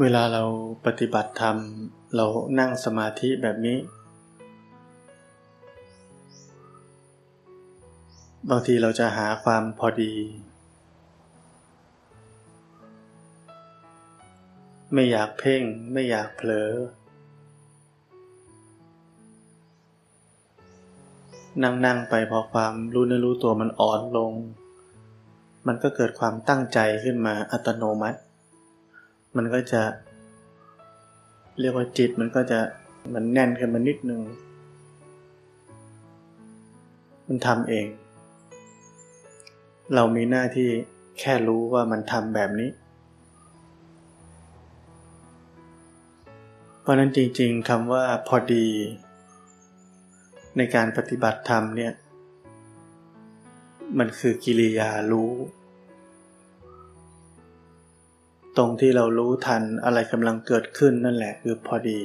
เวลาเราปฏิบัติธรรม เรานั่งสมาธิแบบนี้ บางทีเราจะหาความพอดี ไม่อยากเพ่ง ไม่อยากเผลอ นั่งๆไปพอความรู้เนื้อรู้ตัวมันอ่อนลง มันก็เกิดความตั้งใจขึ้นมาอัตโนมัติ มันก็จะ เรียกว่าจิตมันก็จะมันแน่นขึ้นมานิดนึง มันทำเอง เรามีหน้าที่แค่รู้ว่ามันทำแบบนี้ เพราะนั้นจริงๆคำว่าพอดี ในการปฏิบัติธรรมเนี่ย มันคือกิริยารู้ ตรงที่เรารู้ทันอะไรกำลังเกิดขึ้นนั่นแหละคือพอดี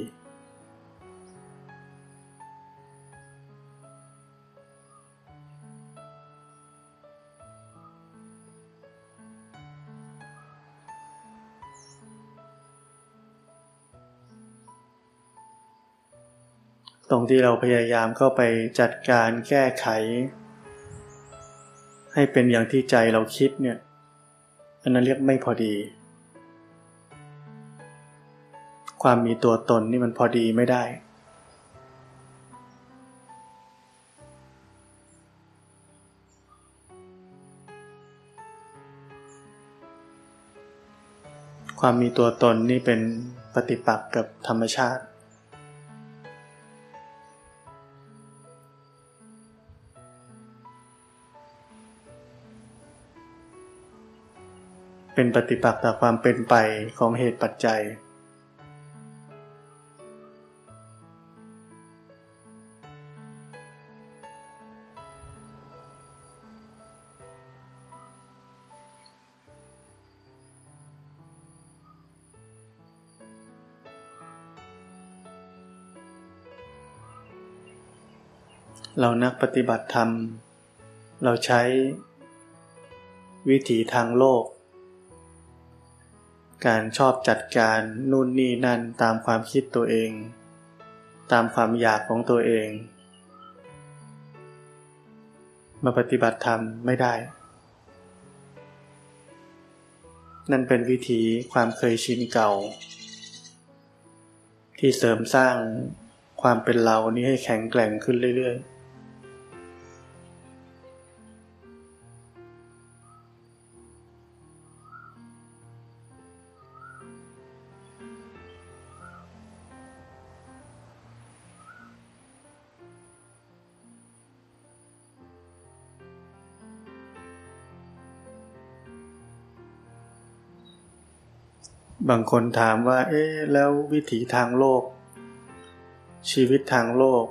ตรงที่เราพยายามเข้าไปจัดการแก้ไข ให้เป็นอย่างที่ใจเราคิดเนี่ย อันนั้นเรียกไม่พอดี ความมีตัวตนนี่มันพอดีไม่ได้ ความมีตัวตนนี่เป็นปฏิปักษ์กับธรรมชาติเป็นปฏิปักษ์ต่อความเป็นไปของเหตุปัจจัย เรานักปฏิบัติธรรม เราใช้ วิถีทางโลก การชอบจัดการนู่นนี่นั่นตามความคิดตัวเอง ตามความอยากของตัวเอง มาปฏิบัติธรรมไม่ได้ นั่นเป็นวิถีความเคยชินเก่า ที่เสริมสร้างความเป็นเรานี้ให้แข็งแกร่งขึ้นเรื่อยๆ บางคนถามว่า เอ๊ะแล้ววิถีทางโลก ชีวิตทางโลก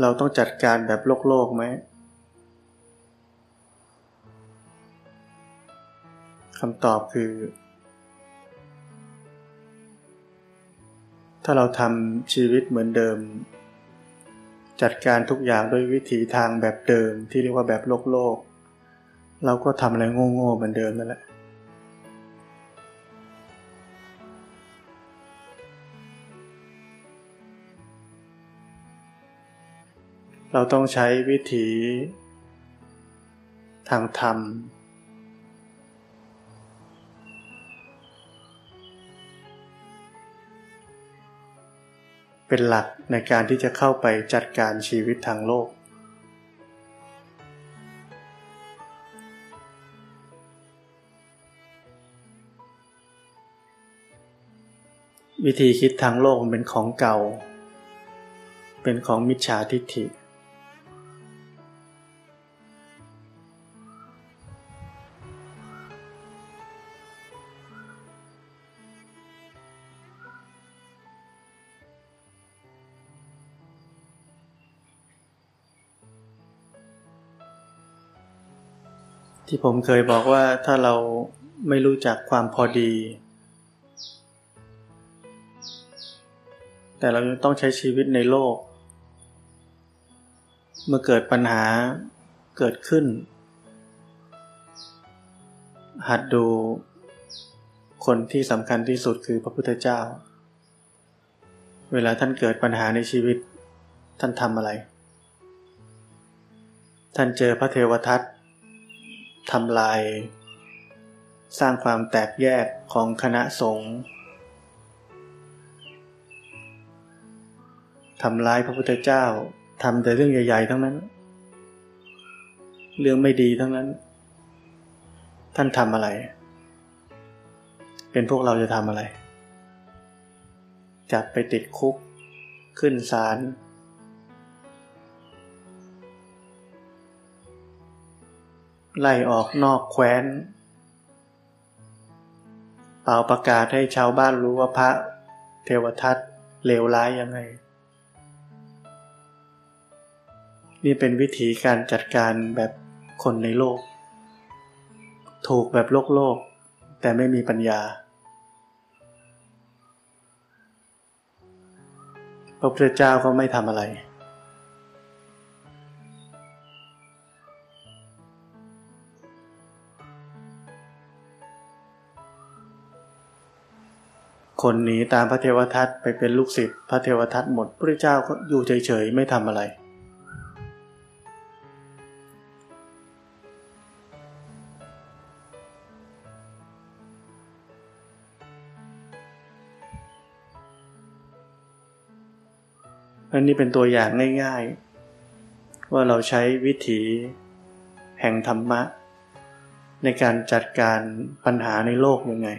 เราต้องจัดการแบบโลกโลกไหมคำตอบคือ ถ้าเราทำชีวิตเหมือนเดิม จัดการทุกอย่างด้วยวิถีทางแบบเดิมที่เรียกว่าแบบโลกโลก เราก็ทำอะไรโง่ๆเหมือนเดิมนั่นแหละ เราต้องใช้วิธีทางธรรม เป็นหลักในการที่จะเข้าไปจัดการชีวิตทางโลก วิธีคิดทางโลกมันเป็นของเก่า เป็นของมิจฉาทิฏฐิ ที่ผมเคยบอกว่าถ้าเราไม่รู้จักความพอดี แต่เรายังต้องใช้ชีวิตในโลก เมื่อเกิดปัญหาเกิดขึ้น หัดดูคนที่สำคัญที่สุดคือพระพุทธเจ้า เวลาท่านเกิดปัญหาในชีวิต ท่านทำอะไร ท่านเจอพระเทวทัต ทำลาย สร้างความแตกแยกของคณะสงฆ์ทำร้ายพระพุทธเจ้าทำแต่เรื่องใหญ่ ๆ ทั้งนั้น เรื่องไม่ดีทั้งนั้น ท่านทำอะไร เป็นพวกเราจะทำอะไร จับไปติดคุก ขึ้นศาล ไล่ออกนอกแคว้น เป่าประกาศให้ชาวบ้านรู้ว่าพระเทวทัตเลวร้ายยังไง นี่เป็นวิธีการจัดการแบบคนในโลก ถูกแบบโลกโลก แต่ไม่มีปัญญา พระพุทธเจ้าก็ไม่ทำอะไร คนหนีตามพระเทวทัตไปเป็นลูกศิษย์พระเทวทัตหมดพระเจ้าก็อยู่เฉยๆไม่ทำอะไร อันนี้เป็นตัวอย่างง่ายๆ ว่าเราใช้วิถีแห่งธรรมะ ในการจัดการปัญหาในโลกยังไง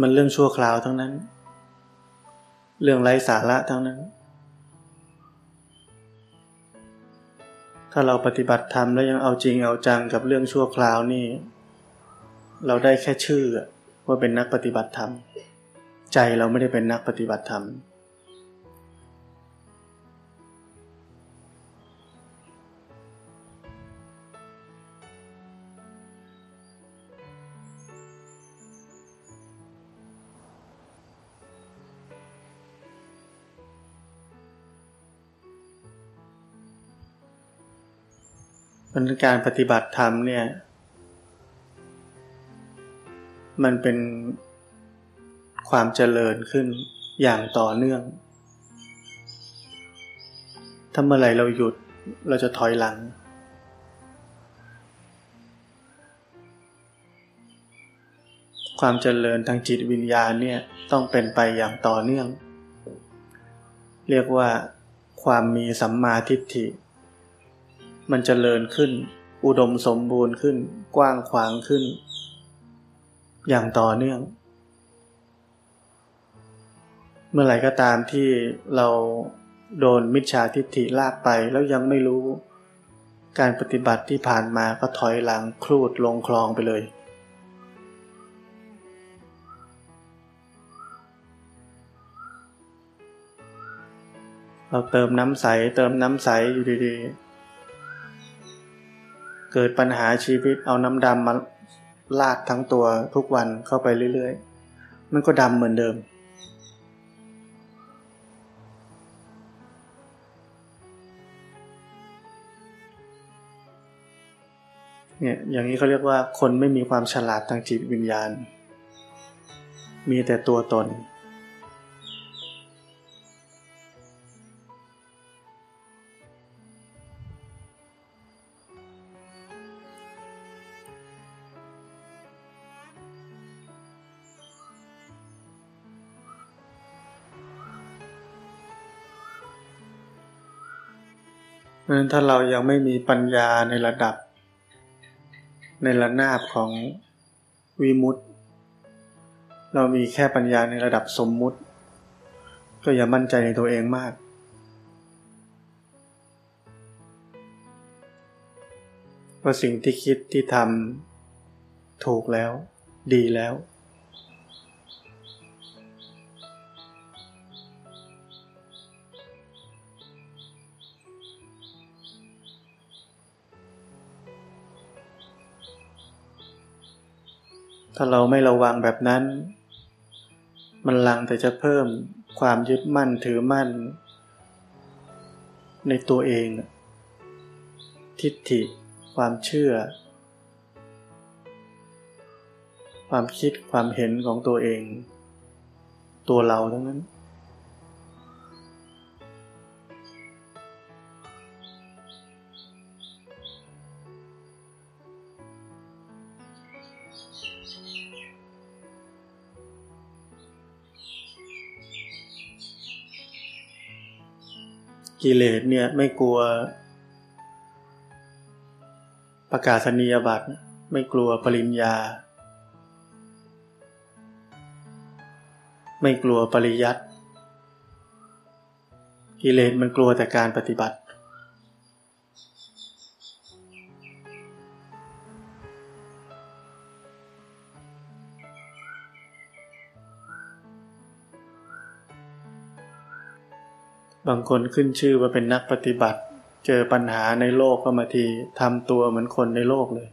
มันเรื่องชั่วคราวทั้งนั้น เรื่องไร้สาระทั้งนั้น ถ้าเราปฏิบัติธรรมแล้วยังเอาจริงเอาจังกับเรื่องชั่วคราวนี่ เราได้แค่ชื่อว่าเป็นนักปฏิบัติธรรม ใจเราไม่ได้เป็นนักปฏิบัติธรรม การปฏิบัติธรรมเนี่ย มันเป็นความเจริญขึ้นอย่างต่อเนื่อง ถ้าเมื่อไหร่เราหยุดเราจะถอยหลัง ความเจริญทางจิตวิญญาณเนี่ยต้องเป็นไปอย่างต่อเนื่อง เรียกว่าความมีสัมมาทิฏฐิ มันเจริญขึ้น อุดมสมบูรณ์ขึ้น กว้างขวางขึ้น อย่างต่อเนื่อง เมื่อไหร่ก็ตามที่เราโดนมิจฉาทิฏฐิลากไปแล้วยังไม่รู้ การปฏิบัติที่ผ่านมาก็ถอยหลังคลูดลงคลองไปเลยเราเติมน้ำใส เติมน้ำใสอยู่ดีๆ เกิดปัญหาชีวิตเอาน้ำดำมาลาดทั้งตัวทุกวันเข้าไปเรื่อยๆ มันก็ดำเหมือนเดิม เนี่ยอย่างนี้เขาเรียกว่าคนไม่มีความฉลาดทางจิตวิญญาณ มีแต่ตัวตน ราะฉะนั้นถ้าเรายังไม่มีปัญญาในระดับ ในระนาบของวิมุตติ เรามีแค่ปัญญาในระดับสมมุติ ก็อย่ามั่นใจในตัวเองมาก ว่าสิ่งที่คิดที่ทำถูกแล้ว ดีแล้ว ถ้าเราไม่ระวังแบบนั้น มันลังแต่จะเพิ่มความยึดมั่นถือมั่น ในตัวเอง ทิฏฐิ ความเชื่อ ความคิดความเห็นของตัวเอง ตัวเราทั้งนั้น กิเลสเนี่ยไม่กลัว ประกาศนียบัตรไม่กลัวปริญญา ไม่กลัวปริยัติกิเลสมันกลัวแต่การปฏิบัติ บางคนขึ้นชื่อว่าเป็นนักปฏิบัติ เจอปัญหาในโลกก็มาทีทำตัวเหมือนคนในโลกเลย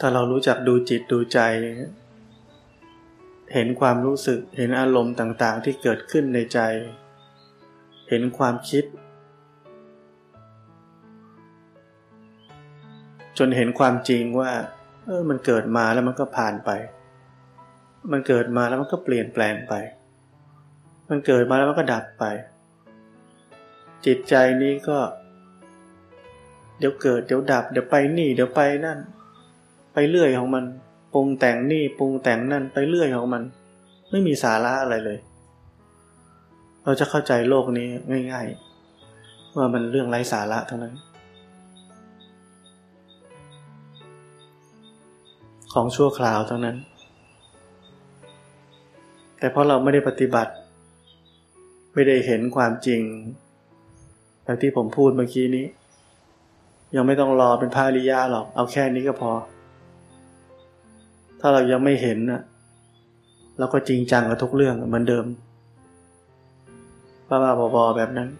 ถ้าเรารู้จักดูจิตดูใจ เห็นความรู้สึกเห็นอารมณ์ต่างๆที่เกิดขึ้นในใจ เห็นความคิด จนเห็นความจริงว่า เออมันเกิดมาแล้วมันก็ผ่านไป มันเกิดมาแล้วมันก็เปลี่ยนแปลงไป มันเกิดมาแล้วมันก็ดับไป จิตใจนี้ก็ เดี๋ยวเกิดเดี๋ยวดับ เดี๋ยวไปนี่ เดี๋ยวไปนั่น ไปเรื่อยของมันปรุงแต่งนี่ปรุงแต่งนั่นไปเรื่อยของมัน ไม่มีสาระอะไรเลย เราจะเข้าใจโลกนี้ง่ายๆ ว่ามันเรื่องไร้สาระทั้งนั้น ของชั่วคราวทั้งนั้น แต่เพราะเราไม่ได้ปฏิบัติ ไม่ได้เห็นความจริงแบบที่ผมพูดเมื่อกี้นี้ ยังไม่ต้องรอเป็นพระอริยะหรอก เอาแค่นี้ก็พอ ถ้าเรายังไม่เห็นนะเราก็จริงจังกับทุกเรื่องเหมือนเดิม บ้าๆบอๆแบบนั้น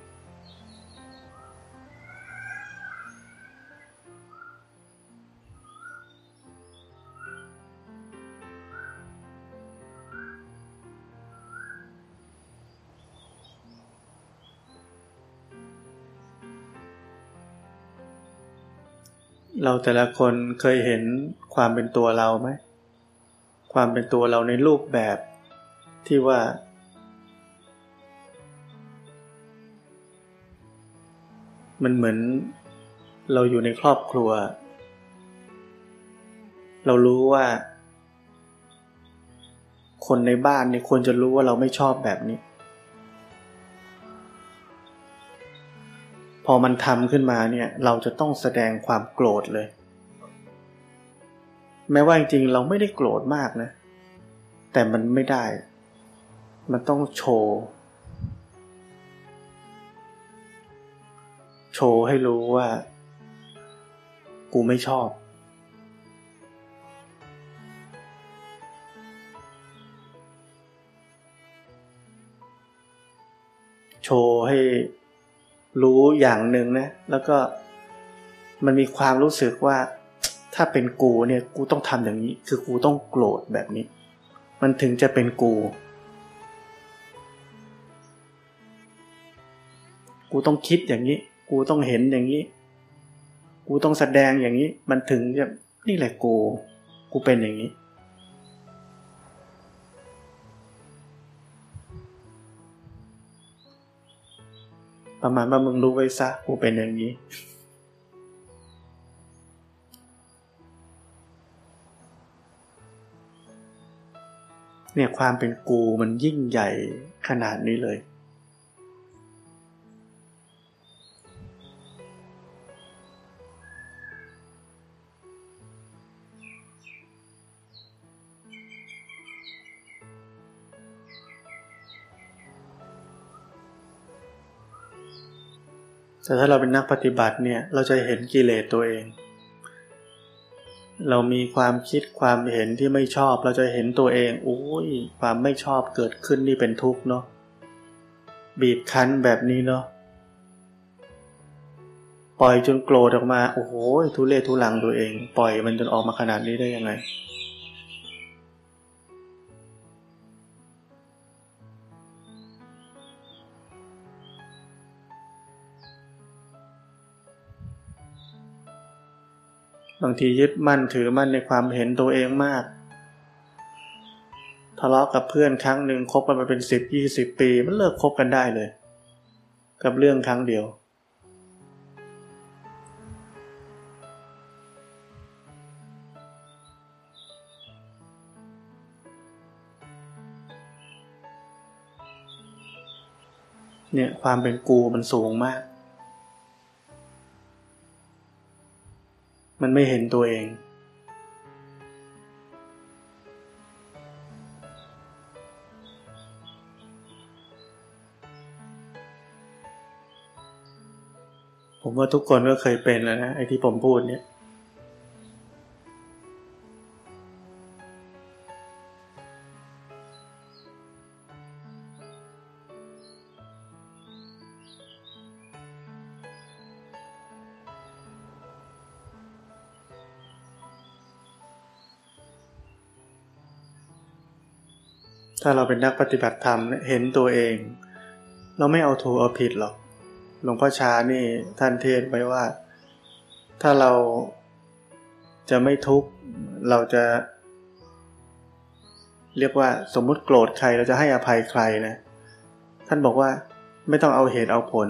เราแต่ละคนเคยเห็นความเป็นตัวเราไหม ความเป็นตัวเราในรูปแบบที่ว่า มันเหมือนเราอยู่ในครอบครัว เรารู้ว่า คนในบ้านเนี่ยควรจะรู้ว่าเราไม่ชอบแบบนี้ พอมันทำขึ้นมาเนี่ย เราจะต้องแสดงความโกรธเลย แม้ว่าจริงๆเราไม่ได้โกรธมากนะ แต่มันไม่ได้ มันต้องโชว์ โชว์ให้รู้ว่า กูไม่ชอบ โชว์ให้รู้อย่างหนึ่งนะ แล้วก็มันมีความรู้สึกว่า ถ้าเป็นกูเนี่ย กูต้องทำอย่างนี้ คือกูต้องโกรธแบบนี้ มันถึงจะเป็นกูกูต้องคิดอย่างนี้ กูต้องเห็นอย่างนี้ กูต้องแสดงอย่างนี้ มันถึงจะนี่แหละกู กูเป็นอย่างนี้ ประมาณว่ามึงรู้ไว้ซะ กูเป็นอย่างนี้เนี่ยความเป็นกูมันยิ่งใหญ่ขนาดนี้เลย แต่ถ้าเราเป็นนักปฏิบัติเนี่ยเราจะเห็นกิเลสตัวเอง เรามีความคิดความเห็นที่ไม่ชอบ เราจะเห็นตัวเองโอ้ยความไม่ชอบเกิดขึ้นนี่เป็นทุกข์เนาะบีบคั้นแบบนี้เนาะปล่อยจนโกรธออกมา โอ้โหทุเรศทุลังตัวเอง ปล่อยมันจนออกมาขนาดนี้ได้ยังไง บางทียึดมั่นถือมั่นในความเห็นตัวเองมาก ทะเลาะกับเพื่อนครั้งหนึ่งคบกันมาเป็นสิบยี่สิบปี มันเลิกคบกันได้เลย กับเรื่องครั้งเดียว เนี่ยความเป็นกูมันสูงมาก มันไม่เห็นตัวเอง ผมว่าทุกคนก็เคยเป็นแล้วนะไอ้ที่ผมพูดเนี่ย ถ้าเราเป็นนักปฏิบัติธรรมเห็นตัวเอง เราไม่เอาถูกเอาผิดหรอกหลวงพ่อชานี่ท่านเทศไว้ว่า ถ้าเราจะไม่ทุกข์เราจะ เรียกว่าสมมุติโกรธใครเราจะให้อภัยใครนะท่านบอกว่าไม่ต้องเอาเหตุเอาผล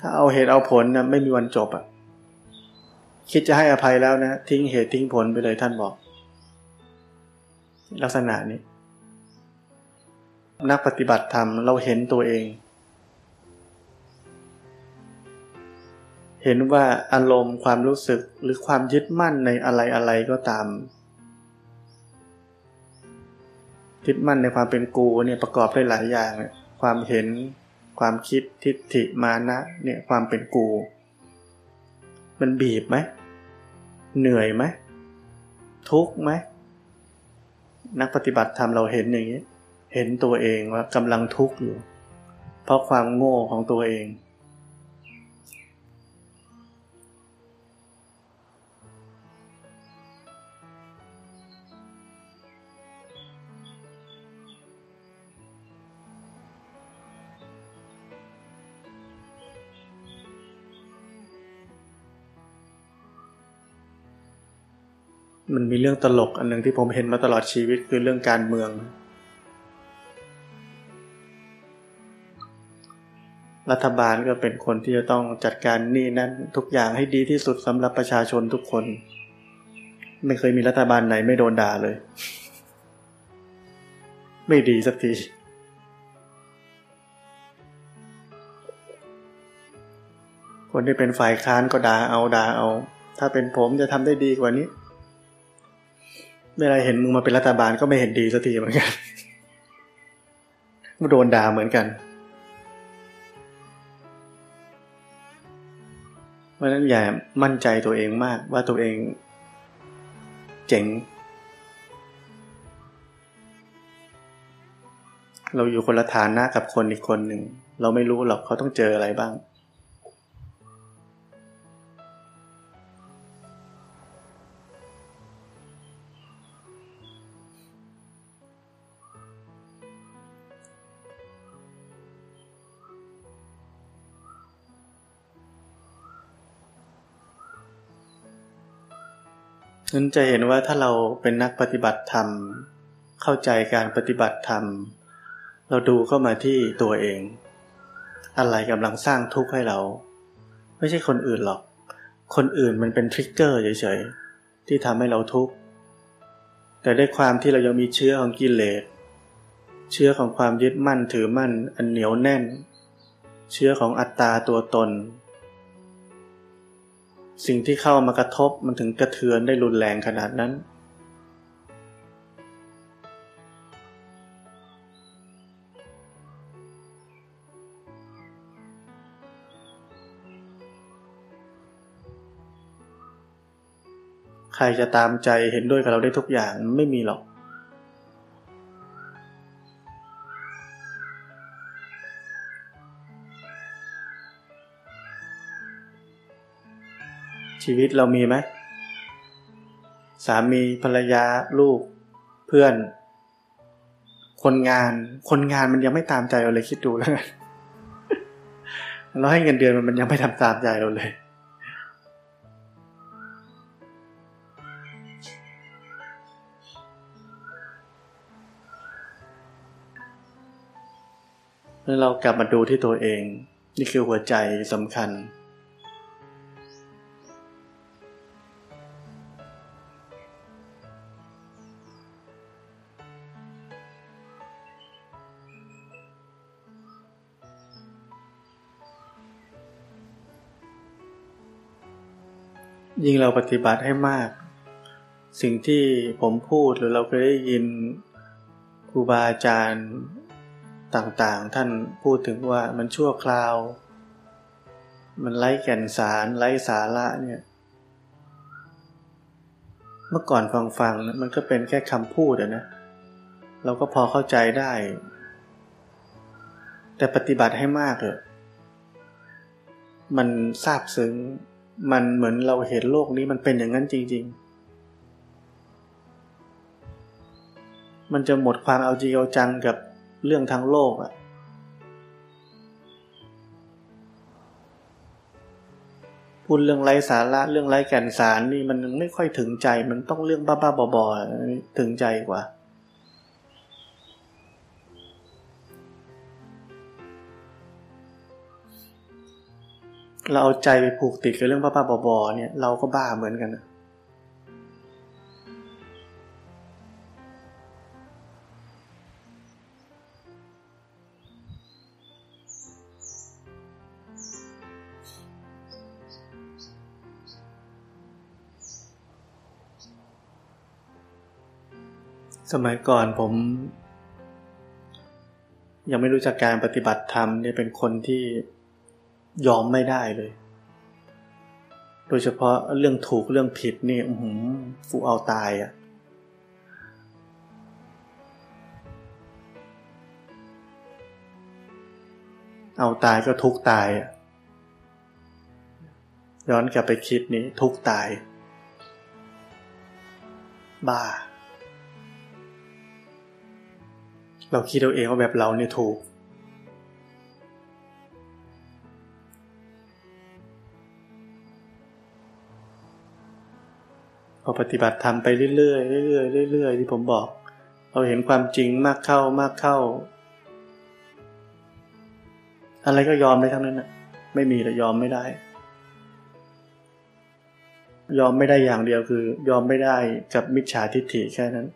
ถ้าเอาเหตุเอาผลนะไม่มีวันจบอะ่ะคิดจะให้อภัยแล้วนะ ทิ้งเหตุทิ้งผลไปเลยท่านบอก ลักษณะนี้ นักปฏิบัติธรรมเราเห็นตัวเอง เห็นว่าอารมณ์ความรู้สึกหรือความยึดมั่นในอะไรอะไรก็ตามยึดมั่นในความเป็นกูเนี่ยประกอบด้วยหลายอย่างความเห็นความคิดทิฏฐิมานะเนี่ยความเป็นกู มันบีบไหมเหนื่อยไหมทุกข์ไหมนักปฏิบัติธรรมเราเห็นอย่างนี้ เห็นตัวเองว่ากำลังทุกข์อยู่ เพราะความโง่ของตัวเอง มันมีเรื่องตลกอันหนึ่งที่ผมเห็นมาตลอดชีวิตคือเรื่องการเมือง รัฐบาลก็เป็นคนที่จะต้องจัดการนี่นั้นทุกอย่างให้ดีที่สุดสำหรับประชาชนทุกคน ไม่เคยมีรัฐบาลไหนไม่โดนด่าเลย ไม่ดีสักทีคนที่เป็นฝ่ายค้านก็ด่าเอาด่าเอา ถ้าเป็นผมจะทำได้ดีกว่านี้ เวลาเห็นมึงมาเป็นรัฐบาลก็ไม่เห็นดีสักทีเหมือนกันโดนด่าเหมือนกัน เพราะนั้นอย่ามั่นใจตัวเองมากว่าตัวเอง เจ๋ง เราอยู่คนละฐานะกับคนอีกคนหนึ่ง เราไม่รู้หรอกเขาต้องเจออะไรบ้าง นั้นจะเห็นว่าถ้าเราเป็นนักปฏิบัติธรรม เข้าใจการปฏิบัติธรรม เราดูเข้ามาที่ตัวเอง อะไรกำลังสร้างทุกข์ให้เรา ไม่ใช่คนอื่นหรอก คนอื่นมันเป็นทริกเกอร์เฉยๆที่ทำให้เราทุกข์แต่ด้วยความที่เรายังมีเชื้อของกิเลสเชื้อของความยึดมั่นถือมั่นอันเหนียวแน่น เชื้อของอัตตาตัวตน สิ่งที่เข้ามากระทบมันถึงกระเทือนได้รุนแรงขนาดนั้น ใครจะตามใจเห็นด้วยกับเราได้ทุกอย่างไม่มีหรอก ชีวิตเรามีไหมสามีภรรยาลูก เพื่อน คนงาน คนงานมันยังไม่ตามใจเราเลยคิดดูแล้วกันเราให้เงินเดือนมันยังไม่ทำตามใจเราเลย แล้วเรากลับมาดูที่ตัวเอง นี่คือหัวใจสำคัญ ยิ่งเราปฏิบัติให้มาก สิ่งที่ผมพูดหรือเราเคยได้ยินครูบาอาจารย์ต่างๆ ท่านพูดถึงว่ามันชั่วคราว มันไร้แก่นสารไร้สาระเนี่ย เมื่อก่อนฟังๆมันก็เป็นแค่คำพูดนะ เราก็พอเข้าใจได้ แต่ปฏิบัติให้มากเลยมันซาบซึ้ง มันเหมือนเราเห็นโลกนี้มันเป็นอย่างนั้นจริง ๆ มันจะหมดความเอาจริงเอาจังกับเรื่องทางโลกอะพูดเรื่องไร้สาระเรื่องไร้แก่นสารนี่มันไม่ค่อยถึงใจมันต้องเรื่องบ้าๆบอๆถึงใจกว่า เราเอาใจไปผูกติดกับเรื่องบ้าๆบอๆเนี่ยเราก็บ้าเหมือนกันนะสมัยก่อนผม ยังไม่รู้จักการปฏิบัติธรรมเนี่ยเป็นคนที่ ยอมไม่ได้เลย โดยเฉพาะเรื่องถูกเรื่องผิดนี่อืฟูเอาตายอะ่ะ เอาตายก็ทุกตายอะ ย้อนกลับไปคิดนี้ทุกตาย บ้า เราคิดเอาเองว่าแบบเราเนี่ยถูก อปฏิบัติทำไปเรื่อยๆเรื่อยๆเรื่อยๆที่ผมบอก เราเห็นความจริงมากเข้ามากเข้า อะไรก็ยอมได้ทั้งนั้นนะไม่มีแต่ยอมไม่ได้ ยอมไม่ได้อย่างเดียวคือ ยอมไม่ได้กับมิจฉาทิฏฐิแค่นั้น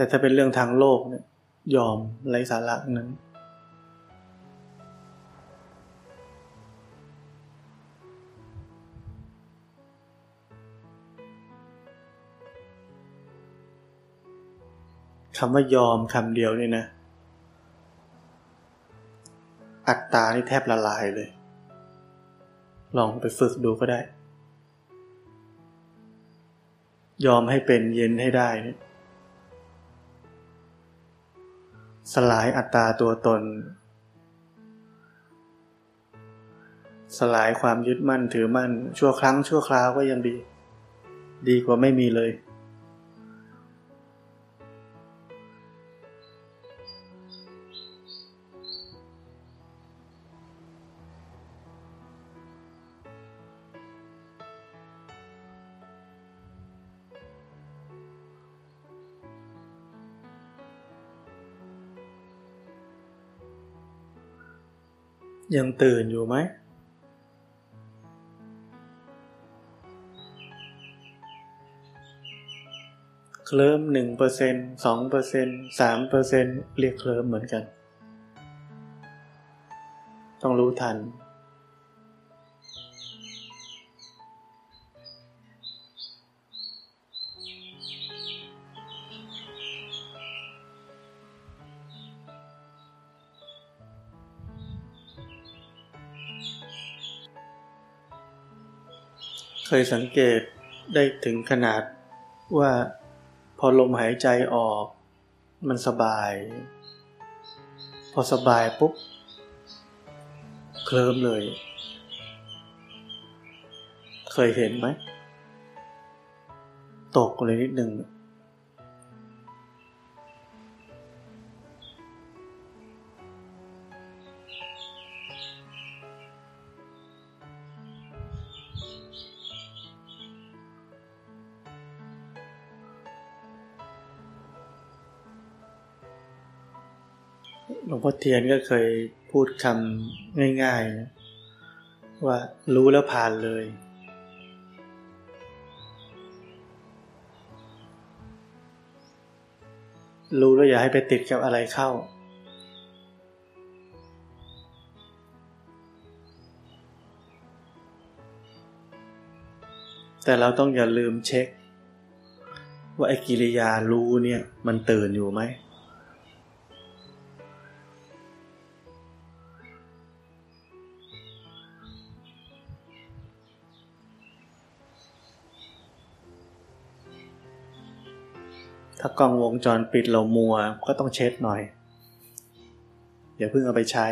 แต่ถ้าเป็นเรื่องทางโลกเนี่ยยอมไร้สาระนั้น คำว่ายอมคำเดียวนี่นะ อัตตานี่แทบละลายเลย ลองไปฝึกดูก็ได้ ยอมให้เป็นเย็นให้ได้เนี่ย สลายอัตตาตัวตน สลายความยึดมั่นถือมั่น ชั่วครั้งชั่วคราวก็ยังดี ดีกว่าไม่มีเลย ยังตื่นอยู่ไหม เคลิ้มหนึ่งเปอร์เซ็นสองเปอร์เซ็นสามเปอร์เซ็นเรียกเคลิ้มเหมือนกัน ต้องรู้ทัน เคยสังเกตได้ถึงขนาดว่าพอลมหายใจออกมันสบาย พอสบายปุ๊บ เคลิ้มเลย เคยเห็นไหม ตกเลยนิดนึง พ่อเทียนก็เคยพูดคำง่ายๆนะว่ารู้แล้วผ่านเลย รู้แล้วอย่าให้ไปติดกับอะไรเข้า แต่เราต้องอย่าลืมเช็ค ว่าไอ้กิริยารู้เนี่ย มันตื่นอยู่ไหม ถ้ากล้องวงจรปิดเรามัวก็ต้องเช็ดหน่อย อย่าเพิ่งเอาไปใช้